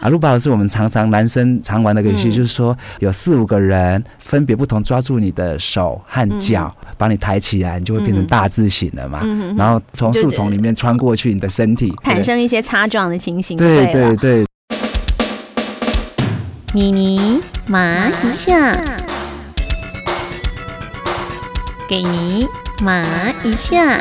阿鲁巴是我们常常男生常玩的游戏，就是说有四五个人分别不同抓住你的手和脚，把你抬起来，你就会变成大字形了嘛。然后从树丛里面穿过去，你的身体产生一些擦撞的情形。对对对。妮妮麻一下，给你麻一下。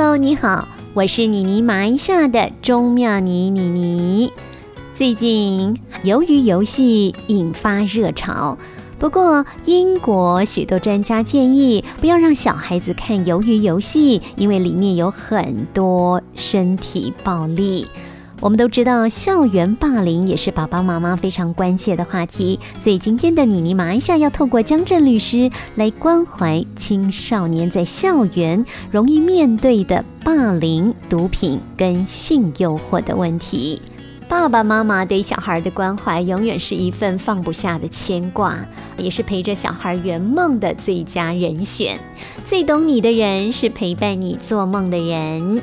Hello，你好，我是妮妮麻一下的钟妙妮妮妮。最近鱿鱼游戏引发热潮，不过英国许多专家建议不要让小孩子看鱿鱼游戏，因为里面有很多身体暴力。我们都知道，校园霸凌也是爸爸妈妈非常关切的话题，所以今天的妮妮麻一下要透过江正律师来关怀青少年在校园容易面对的霸凌、毒品跟性诱惑的问题。爸爸妈妈对小孩的关怀永远是一份放不下的牵挂，也是陪着小孩圆梦的最佳人选。最懂你的人是陪伴你做梦的人。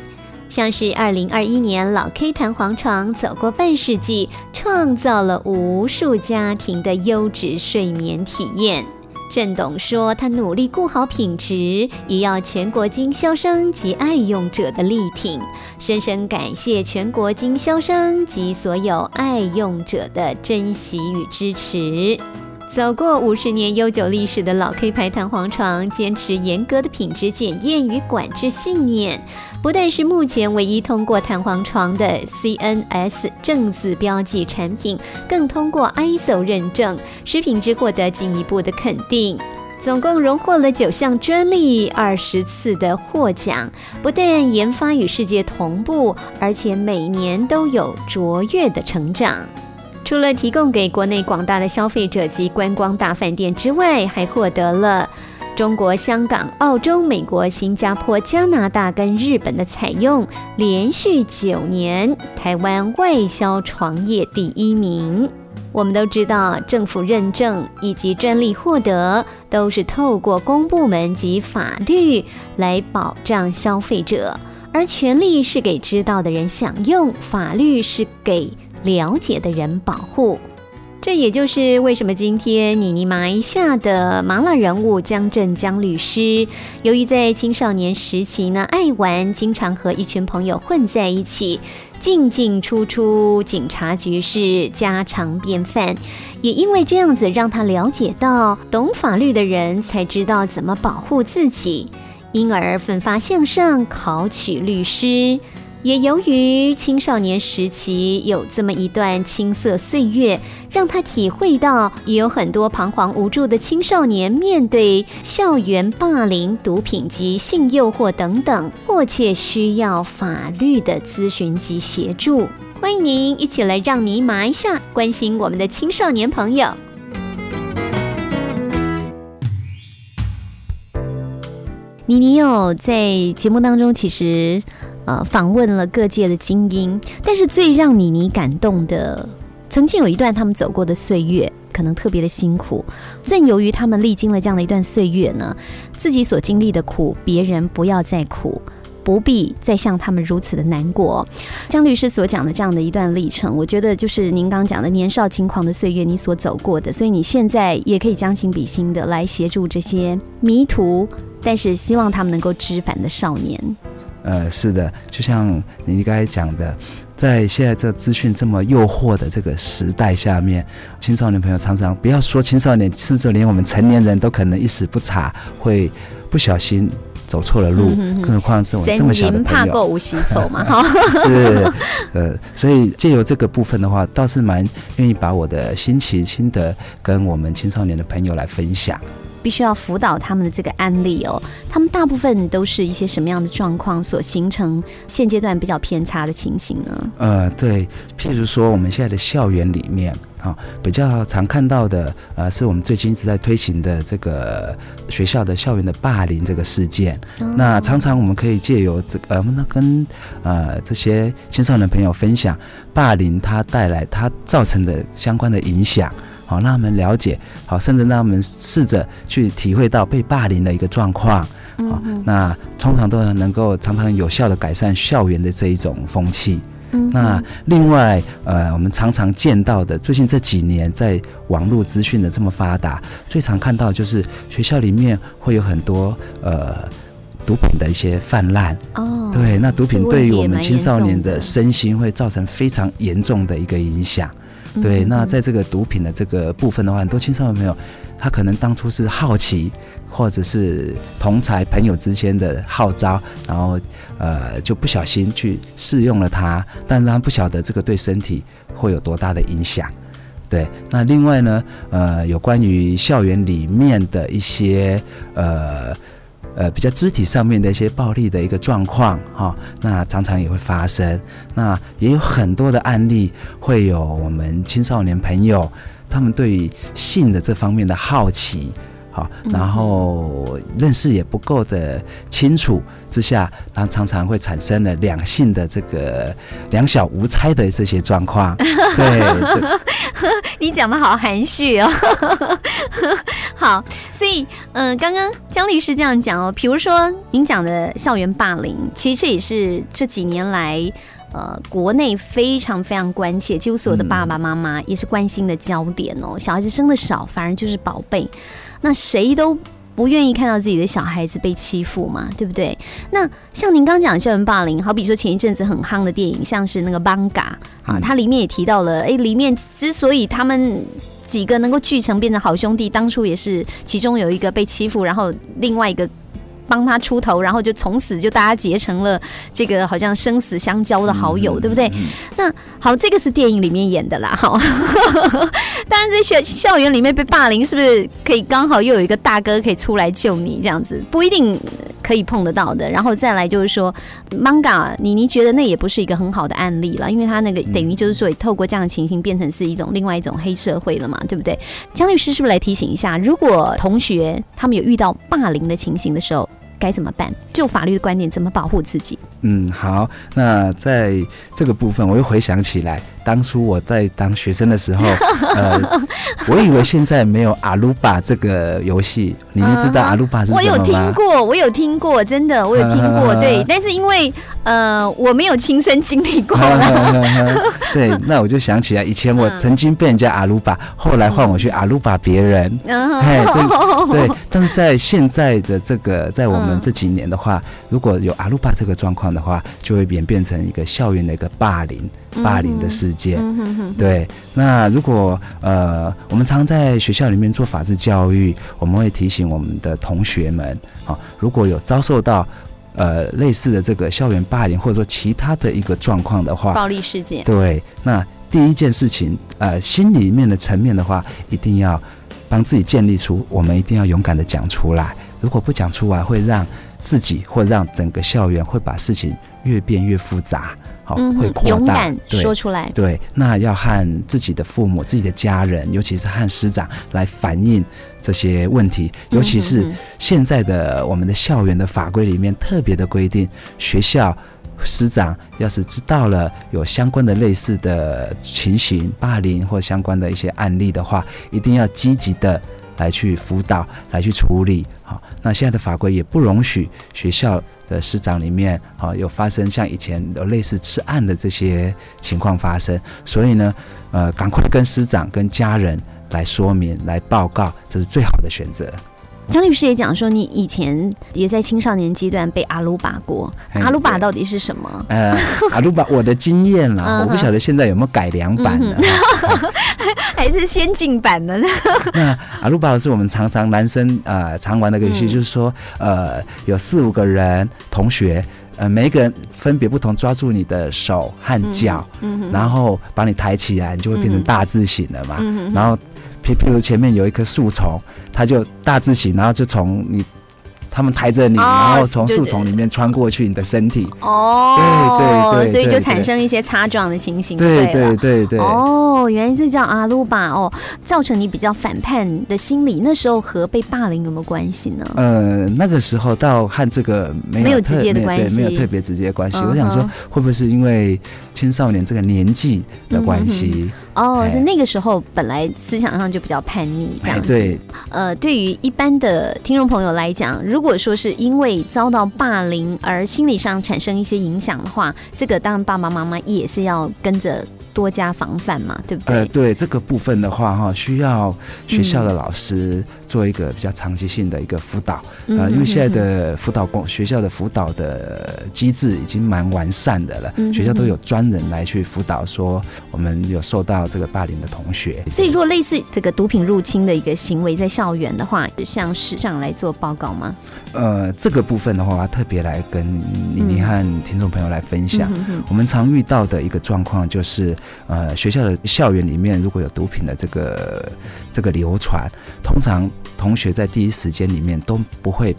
像是二零二一年老 K 弹簧床走过半世纪，创造了无数家庭的优质睡眠体验。郑董说，他努力顾好品质，也要全国经销商及爱用者的力挺，深深感谢全国经销商及所有爱用者的珍惜与支持。走过五十年悠久历史的老 K 牌弹簧床，坚持严格的品质检验与管制信念，不但是目前唯一通过弹簧床的 CNS 正字标记产品，更通过 ISO 认证，使品质获得进一步的肯定。总共荣获了九项专利，二十次的获奖，不但研发与世界同步，而且每年都有卓越的成长。除了提供给国内广大的消费者及观光大饭店之外，还获得了中国香港、澳洲、美国、新加坡、加拿大跟日本的采用，连续九年台湾外销床业第一名。我们都知道，政府认证以及专利获得，都是透过公部门及法律来保障消费者，而权利是给知道的人享用，法律是给。了解的人保护，这也就是为什么今天妮妮埋下的麻辣人物江振江律师，由于在青少年时期呢爱玩，经常和一群朋友混在一起，进进出出警察局是家常便饭。也因为这样子，让他了解到，懂法律的人才知道怎么保护自己，因而奋发向上，考取律师。也由于青少年时期有这么一段青涩岁月，让他体会到，也有很多彷徨无助的青少年面对校园霸凌、毒品及性诱惑等等，迫切需要法律的咨询及协助。欢迎您一起来让尼麻一下，关心我们的青少年朋友。妮妮有在节目当中，其实。呃，访问了各界的精英，但是最让妮妮感动的，曾经有一段他们走过的岁月，可能特别的辛苦。正由于他们历经了这样的一段岁月呢，自己所经历的苦，别人不要再苦，不必再像他们如此的难过。江律师所讲的这样的一段历程，我觉得就是您刚讲的年少轻狂的岁月，你所走过的，所以你现在也可以将心比心的来协助这些迷途，但是希望他们能够知返的少年。呃，是的，就像你刚才讲的，在现在这资讯这么诱惑的这个时代下面，青少年朋友常常不要说青少年，甚至连我们成年人都可能一时不察，会不小心走错了路，更何况是我这么小的朋友。怕过无喜丑嘛，哈。是，呃，所以借由这个部分的话，倒是蛮愿意把我的心情心得跟我们青少年的朋友来分享。必须要辅导他们的这个案例哦，他们大部分都是一些什么样的状况所形成现阶段比较偏差的情形呢？呃，对，譬如说我们现在的校园里面啊，比较常看到的，呃，是我们最近一直在推行的这个学校的校园的霸凌这个事件。那常常我们可以借由这个，呃，那跟呃这些青少年朋友分享霸凌它带来它造成的相关的影响。好，让他们了解，好，甚至让他们试着去体会到被霸凌的一个状况，啊，那通常都能够常常有效的改善校园的这一种风气。那另外，呃，我们常常见到的，最近这几年在网络资讯的这么发达，最常看到就是学校里面会有很多呃毒品的一些泛滥。哦，对，那毒品对于我们青少年的身心会造成非常严重的一个影响。对，那在这个毒品的这个部分的话，很多青少年朋友他可能当初是好奇。或者是同才朋友之间的号召，然后呃就不小心去试用了它，但是他不晓得这个对身体会有多大的影响。对，那另外呢，呃，有关于校园里面的一些呃呃比较肢体上面的一些暴力的一个状况哈，那常常也会发生。那也有很多的案例，会有我们青少年朋友他们对性的这方面的好奇。好，然后认识也不够的清楚之下，然后常常会产生了两性的这个两小无猜的这些状况。对，你讲的好含蓄哦。好，所以嗯，刚刚江律师这样讲哦，比如说您讲的校园霸凌，其实这也是这几年来呃国内非常非常关切，几乎所有的爸爸妈妈也是关心的焦点哦。小孩子生的少，反而就是宝贝。那谁都不愿意看到自己的小孩子被欺负嘛，对不对？那像您刚讲校园霸凌，好比说前一阵子很夯的电影，像是那个《邦嘎》啊，它里面也提到了，哎，里面之所以他们几个能够聚成变成好兄弟，当初也是其中有一个被欺负，然后另外一个。帮他出头，然后就从此就大家结成了这个好像生死相交的好友，对不对？那好，这个是电影里面演的啦。好，当然在学校园里面被霸凌，是不是可以刚好又有一个大哥可以出来救你？这样子不一定可以碰得到的。然后再来就是说，manga，你你觉得那也不是一个很好的案例了，因为他那个等于就是说透过这样的情形变成是一种另外一种黑社会了嘛，对不对？江律师是不是来提醒一下，如果同学他们有遇到霸凌的情形的时候？该怎么办？就法律的观点，怎么保护自己？嗯，好，那在这个部分，我又回想起来。当初我在当学生的时候，呃，我以为现在没有阿鲁巴这个游戏，你们知道 阿鲁巴是什么吗？我有听过，我有听过，真的，我有听过。对，但是因为呃，我没有亲身经历过。对，那我就想起来，以前我曾经被人家阿鲁巴，后来换我去阿鲁巴别人。哎，对，但是在现在的这个，在我们这几年的话，如果有阿鲁巴这个状况的话，就会演变成一个校园的一个霸凌。霸凌的事件，对。那如果呃，我们常在学校里面做法治教育，我们会提醒我们的同学们，啊，如果有遭受到呃类似的这个校园霸凌，或者说其他的一个状况的话，暴力事件，对。那第一件事情，呃，心里面的层面的话，一定要帮自己建立出，我们一定要勇敢的讲出来。如果不讲出来，会让自己或让整个校园会把事情越变越复杂。好，会扩大。说出来。对，那要和自己的父母、自己的家人，尤其是和师长来反映这些问题。尤其是现在的我们的校园的法规里面特别的规定，学校师长要是知道了有相关的类似的情形、霸凌或相关的一些案例的话，一定要积极的来去辅导、来去处理。好，那现在的法规也不容许学校。的师长里面啊，有发生像以前有类似吃案的这些情况发生，所以呢，呃，赶快跟师长跟家人来说明、来报告，这是最好的选择。张律师也讲说，你以前也在青少年阶段被阿鲁巴过。阿鲁巴到底是什么？呃，阿鲁巴，我的经验啦，我不晓得现在有没有改良版的，还是先进版的呢？那阿鲁巴是我们常常男生呃常玩的游戏，就是说呃有四五个人同学，呃每一个人分别不同，抓住你的手和脚，嗯，然后把你抬起来，你就会变成大字形了嘛，嗯然后。譬譬如前面有一棵树丛，它就大字形，然后就从你他们抬着你，然后从树丛里面穿过去你的身体。哦，对对对，所以就产生一些擦撞的情形。对对对对。哦，原来是叫阿鲁巴哦，造成你比较反叛的心理。那时候和被霸凌有没有关系呢？呃，那个时候倒和这个没有直接的关系，没有特别直接关系。我想说，会不会是因为青少年这个年纪的关系？哦，哎是那个时候本来思想上就比较叛逆这样子。呃，对于一般的听众朋友来讲，如果说是因为遭到霸凌而心理上产生一些影响的话，这个当然爸爸妈妈也是要跟着多加防范嘛，对不对？呃，对这个部分的话，哈，需要学校的老师做一个比较长期性的一个辅导，嗯呃，因为现在嗯的辅导工学校的辅导的机制已经蛮完善的了，嗯学校都有专人来去辅导，说我们有受到这个霸凌的同学。所以，如果类似这个毒品入侵的一个行为在校园的话，向市长来做报告吗？呃，这个部分的话，特别来跟妮妮和听众朋友来分享。我们常遇到的一个状况就是，呃，学校的校园里面如果有毒品的这个这个流传，通常同学在第一时间里面都不会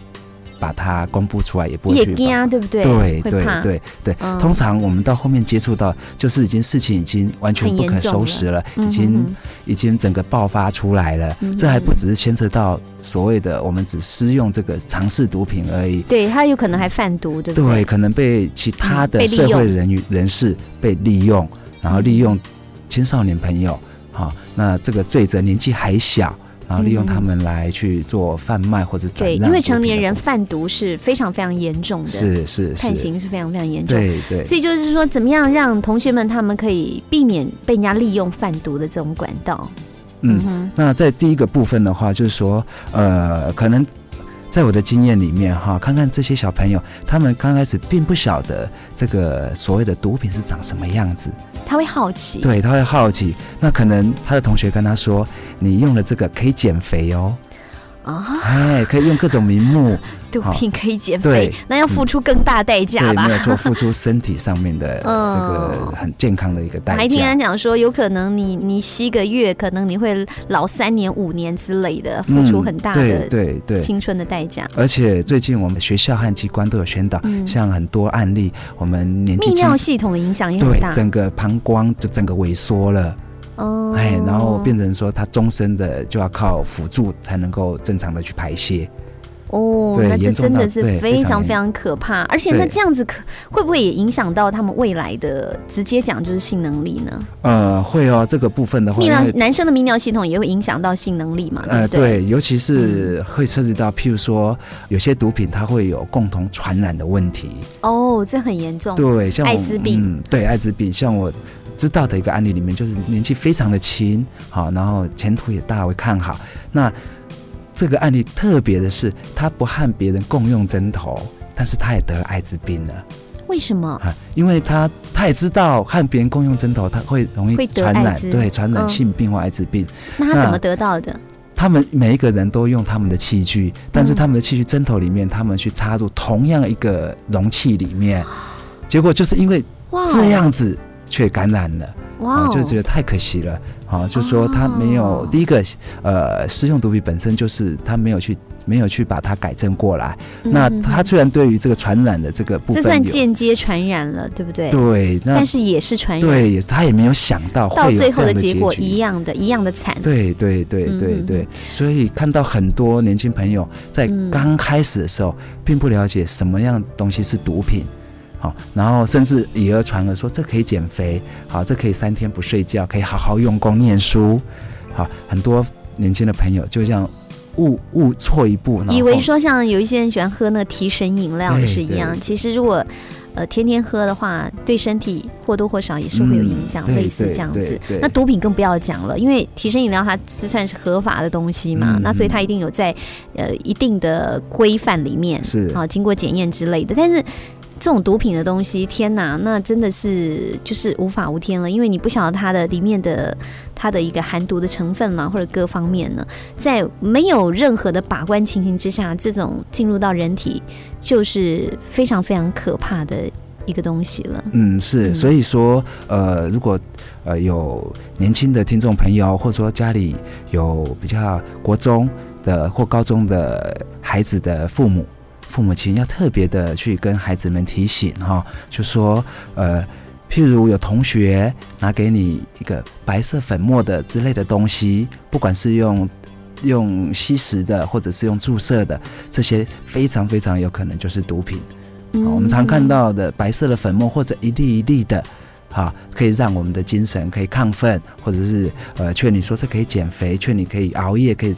把它公布出来，也不会去。也惊啊，对不对？对对。对对，嗯通常我们到后面接触到，就是已经事情已经完全不可收拾了，嗯已经已经整个爆发出来了。嗯这还不只是牵扯到所谓的我们只施用这个尝试毒品而已，对他有可能还贩毒，对不对，对？可能被其他的社会人员人士被利用，然后利用青少年朋友，好、那这个罪责年纪还小，然后利用他们来去做贩卖或者转对，因为成年人贩毒是非常非常严重的，是是判，刑是非常非常严重。对对，所以就是说，怎么样让同学们他们可以避免被人家利用贩毒的这种管道？嗯。哼，那在第一个部分的话，就是说，呃，可能在我的经验里面哈，看看这些小朋友，他们刚开始并不晓得这个所谓的毒品是长什么样子，他会好奇，对，他会好奇。那可能他的同学跟他说，你用了这个可以减肥哦，啊，哎，可以用各种名目，毒品可以减肥对，那要付出更大代价对，吧没？有错，付出身体上面的嗯 这个很健康的一个代价还听价人。讲说，有可能你你吸个月，可能你会老三年、五年之类的，付出很大的对对。青春的代价。而且最近我们学校和机关都有宣导，嗯像很多案例，我们年纪泌尿系统的影响也很大，对整个膀胱就整个萎缩了，哦哎，然后变成说他终身的就要靠辅助才能够正常的去排泄。哦，那这真的是非常非常可怕，而且那这样子可会不会也影响到他们未来的直接讲就是性能力呢？呃，会哦，这个部分的话，泌尿男生的泌尿系统也会影响到性能力嘛？对呃，对？尤其是会涉及到，譬如说有些毒品它会有共同传染的问题。哦，这很严重。对，像艾滋病嗯，对，艾滋病，像我知道的一个案例里面，就是年纪非常的轻，好，然后前途也大为看好。那这个案例特别的是，他不和别人共用针头，但是他也得了艾滋病了为什么？啊，因为他他也知道和别人共用针头，他会容会易传染，对，传染嗯性病或艾滋病。那他怎么得到的？他们每一个人都用他们的器具，但是他们的器具针头里面，他们去插入同样一个容器里面，结果就是因为这样子却感染了，啊，哇哦，就觉得太可惜了，啊，就说他没有、哦第一个，呃，施用毒品本身就是他没有去没有去把它改正过来，那嗯他虽然对于这个传染的这个部分这算间接传染了，对不对？对，那但是也是传染，对也他也没有想到到最后的结果一样的，一样的惨。对对对对对，所以看到很多年轻朋友在嗯。刚开始的时候，并不了解什么样东西是毒品，好，然后甚至以讹传讹说这可以减肥，好，这可以三天不睡觉，可以好好用功念书，好，很多年轻的朋友就这样误误错一步，以为说像有一些人喜欢喝那提神饮料也是一样，其实如果呃天天喝的话，对身体或多或少也是会有影响，嗯类似这样子。那毒品更不要讲了，因为提神饮料它是算是合法的东西嘛，嗯那所以它一定有在呃一定的规范里面，是啊经过检验之类的，但是。这种毒品的东西，天哪，那真的是就是无法无天了，因为你不晓得它的里面的它的一个含毒的成分啦，或者各方面呢，在没有任何的把关情形之下，这种进入到人体就是非常非常可怕的一个东西了。嗯，是，所以说，呃，如果呃有年轻的听众朋友，或者说家里有比较国中的或高中的孩子的父母，父母亲要特别的去跟孩子们提醒哈、就说，呃，譬如有同学拿给你一个白色粉末的之类的东西，不管是用用吸食的，或者是用注射的，这些非常非常有可能就是毒品。嗯好我们常看到的白色的粉末或者一粒一粒的，哈，可以让我们的精神可以亢奋，或者是呃劝你说这可以减肥，劝你可以熬夜，可以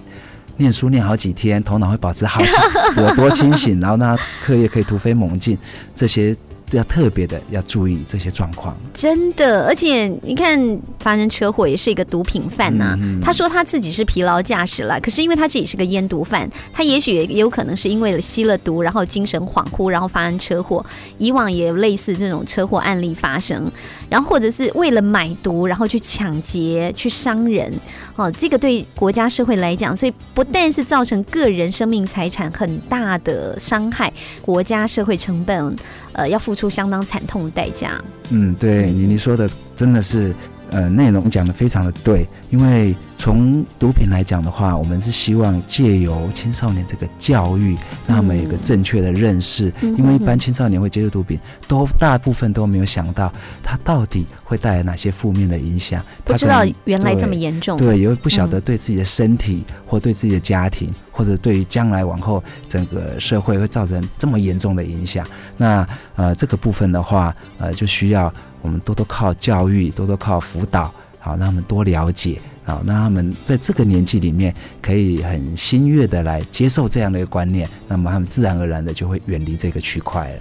念书念好几天，头脑会保持好清有 多清醒，然后呢课业可以突飞猛进，这些。要特别的要注意这些状况，真的，而且你看发生车祸也是一个毒品犯呐。他说他自己是疲劳驾驶了，可是因为他自己是个烟毒犯，他也许也有可能是因为吸了毒，然后精神恍惚，然后发生车祸。以往也有类似这种车祸案例发生，然后或者是为了买毒，然后去抢劫、去伤人。哦，这个对国家社会来讲，所以不但是造成个人生命财产很大的伤害，国家社会成本。呃，要付出相当惨痛的代价。嗯，对你你说的真的是。呃，内容讲的非常的对，因为从毒品来讲的话，我们是希望借由青少年这个教育，让他们有一个正确的认识。因为一般青少年会接触毒品，都大部分都没有想到它到底会带来哪些负面的影响。不知道原来这么严重。对，也会不晓得对自己的身体，或对自己的家庭，或者对于将来往后整个社会会造成这么严重的影响。那呃，这个部分的话，呃，就需要。我们多多靠教育，多多靠辅导，好让他们多了解，好让他们在这个年纪里面可以很欣悦的来接受这样的一个观念，那么他们自然而然的就会远离这个区块了。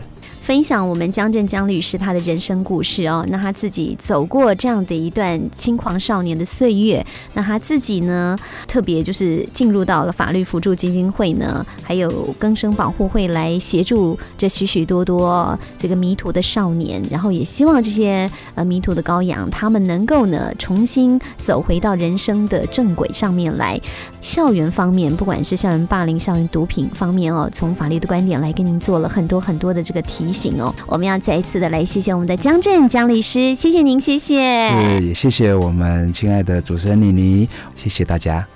分享我们江正江律师他的人生故事哦，那他自己走过这样的一段轻狂少年的岁月，那他自己呢，特别就是进入到了法律辅助基金会呢，还有更生保护会来协助这许许多多这个迷途的少年，然后也希望这些呃迷途的羔羊，他们能够呢重新走回到人生的正轨上面来。校园方面，不管是校园霸凌、校园毒品方面哦，从法律的观点来跟您做了很多很多的这个提醒哦。我们要再一次的来谢谢我们的江振江律师，谢谢您，谢谢。是，也谢谢我们亲爱的主持人妮妮，谢谢大家。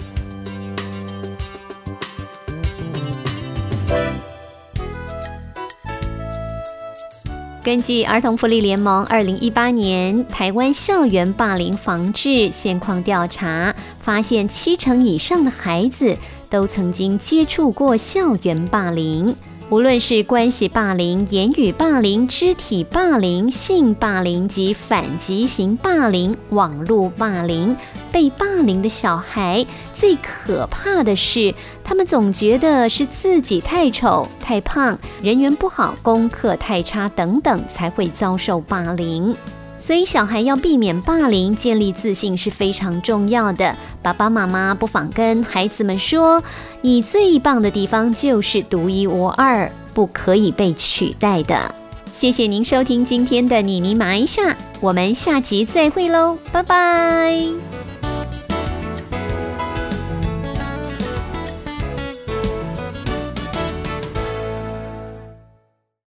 根据儿童福利联盟二零一八年台湾校园霸凌防治现况调查，发现七成以上的孩子都曾经接触过校园霸凌。无论是关系霸凌、言语霸凌、肢体霸凌、性霸凌及反击型霸凌、网络霸凌，被霸凌的小孩最可怕的是，他们总觉得是自己太丑、太胖、人缘不好、功课太差等等才会遭受霸凌。所以，小孩要避免霸凌，建立自信是非常重要的。爸爸妈妈不妨跟孩子们说：“你最棒的地方就是独一无二，不可以被取代的。”谢谢您收听今天的妮妮麻一下，我们下集再会喽，拜拜。